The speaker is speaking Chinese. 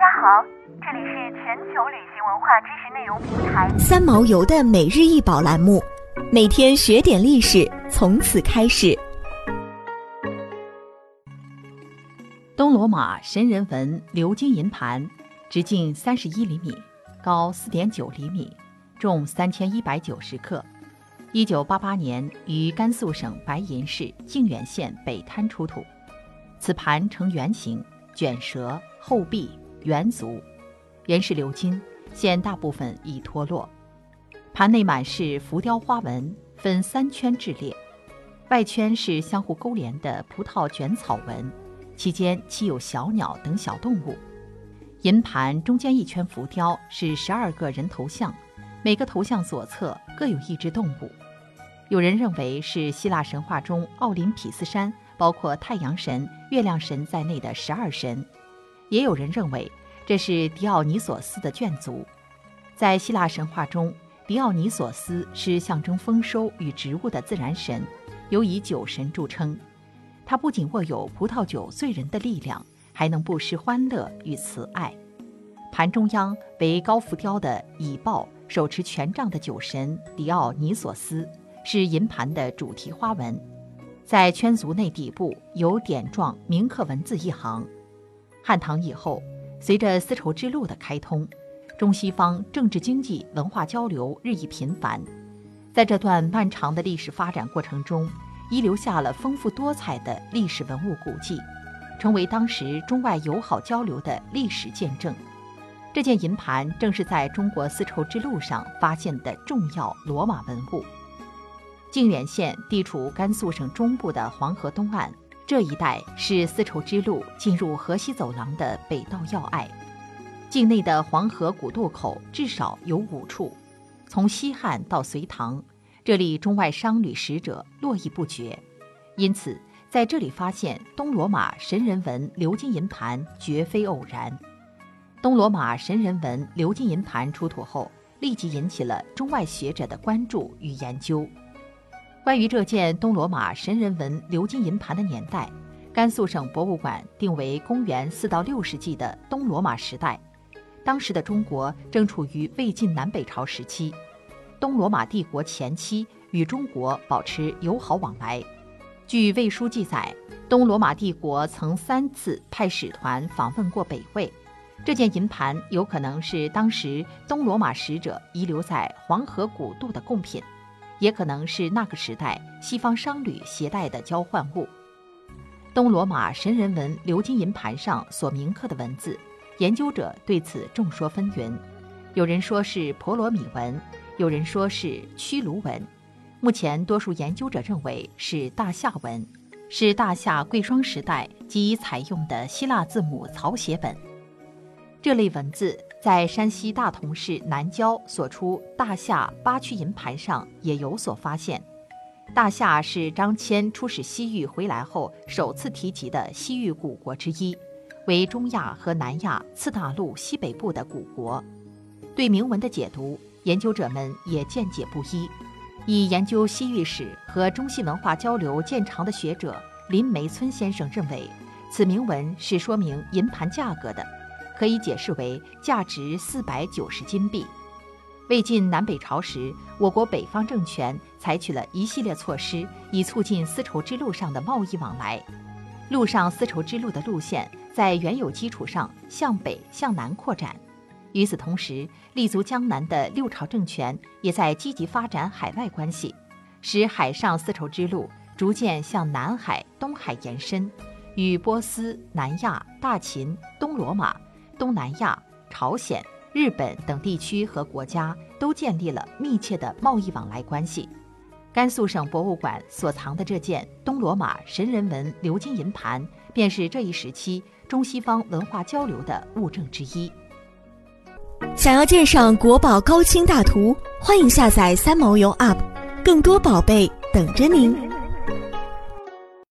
家好，这里是全球旅行文化知识内容平台三毛游的每日一宝栏目，每天学点历史，从此开始。东罗马神人文鎏金银盘，直径三十一厘米，高四点九厘米，重三千一百九十克。一九八八年于甘肃省白银市靖远县北滩出土。此盘呈圆形，卷舌，厚壁，圆足，原是鎏金，现大部分已脱落。盘内满是浮雕花纹，分三圈置列，外圈是相互勾连的葡萄卷草纹，其间漆有小鸟等小动物。银盘中间一圈浮雕是十二个人头像，每个头像左侧各有一只动物。有人认为是希腊神话中奥林匹斯山。包括太阳神、月亮神在内的十二神，也有人认为这是狄奥尼索斯的眷族。在希腊神话中，狄奥尼索斯是象征丰收与植物的自然神，尤以酒神著称。他不仅握有葡萄酒醉人的力量，还能不失欢乐与慈爱。盘中央为高浮雕的以豹手持权杖的酒神狄奥尼索斯，是银盘的主题花纹。在圈足内底部有点状铭刻文字一行。汉唐以后，随着丝绸之路的开通，中西方政治、经济、文化交流日益频繁。在这段漫长的历史发展过程中，遗留下了丰富多彩的历史文物古迹，成为当时中外友好交流的历史见证。这件银盘正是在中国丝绸之路上发现的重要罗马文物。靖远县地处甘肃省中部的黄河东岸，这一带是丝绸之路进入河西走廊的北道要隘。境内的黄河古渡口至少有五处，从西汉到隋唐，这里中外商旅使者络绎不绝，因此在这里发现东罗马神人文鎏金银盘绝非偶然。东罗马神人文鎏金银盘出土后，立即引起了中外学者的关注与研究。关于这件东罗马神人文鎏金银盘的年代，甘肃省博物馆定为公元四到六世纪的东罗马时代。当时的中国正处于魏晋南北朝时期，东罗马帝国前期与中国保持友好往来。据魏书记载，东罗马帝国曾三次派使团访问过北魏。这件银盘有可能是当时东罗马使者遗留在黄河古渡的贡品。也可能是那个时代西方商旅携带的交换物。东罗马神人文鎏金银盘上所铭刻的文字，研究者对此众说纷纭。有人说是婆罗米文，有人说是屈卢文。目前，多数研究者认为是大夏文，是大夏贵霜时代即采用的希腊字母草写本。这类文字。在山西大同市南郊所出大夏八曲银盘上也有所发现。大夏是张骞出使西域回来后首次提及的西域古国之一，为中亚和南亚次大陆西北部的古国。对铭文的解读，研究者们也见解不一。以研究西域史和中西文化交流见长的学者林梅村先生认为，此铭文是说明银盘价格的。可以解释为价值四百九十金币。魏晋南北朝时，我国北方政权采取了一系列措施，以促进丝绸之路上的贸易往来。陆上丝绸之路的路线在原有基础上向北向南扩展。与此同时，立足江南的六朝政权也在积极发展海外关系，使海上丝绸之路逐渐向南海、东海延伸，与波斯、南亚、大秦、东罗马。东南亚、朝鲜、日本等地区和国家都建立了密切的贸易往来关系。甘肃省博物馆所藏的这件东罗马神人文鎏金银盘，便是这一时期中西方文化交流的物证之一。想要鉴赏国宝高清大图，欢迎下载三毛游 App，更多宝贝等着您。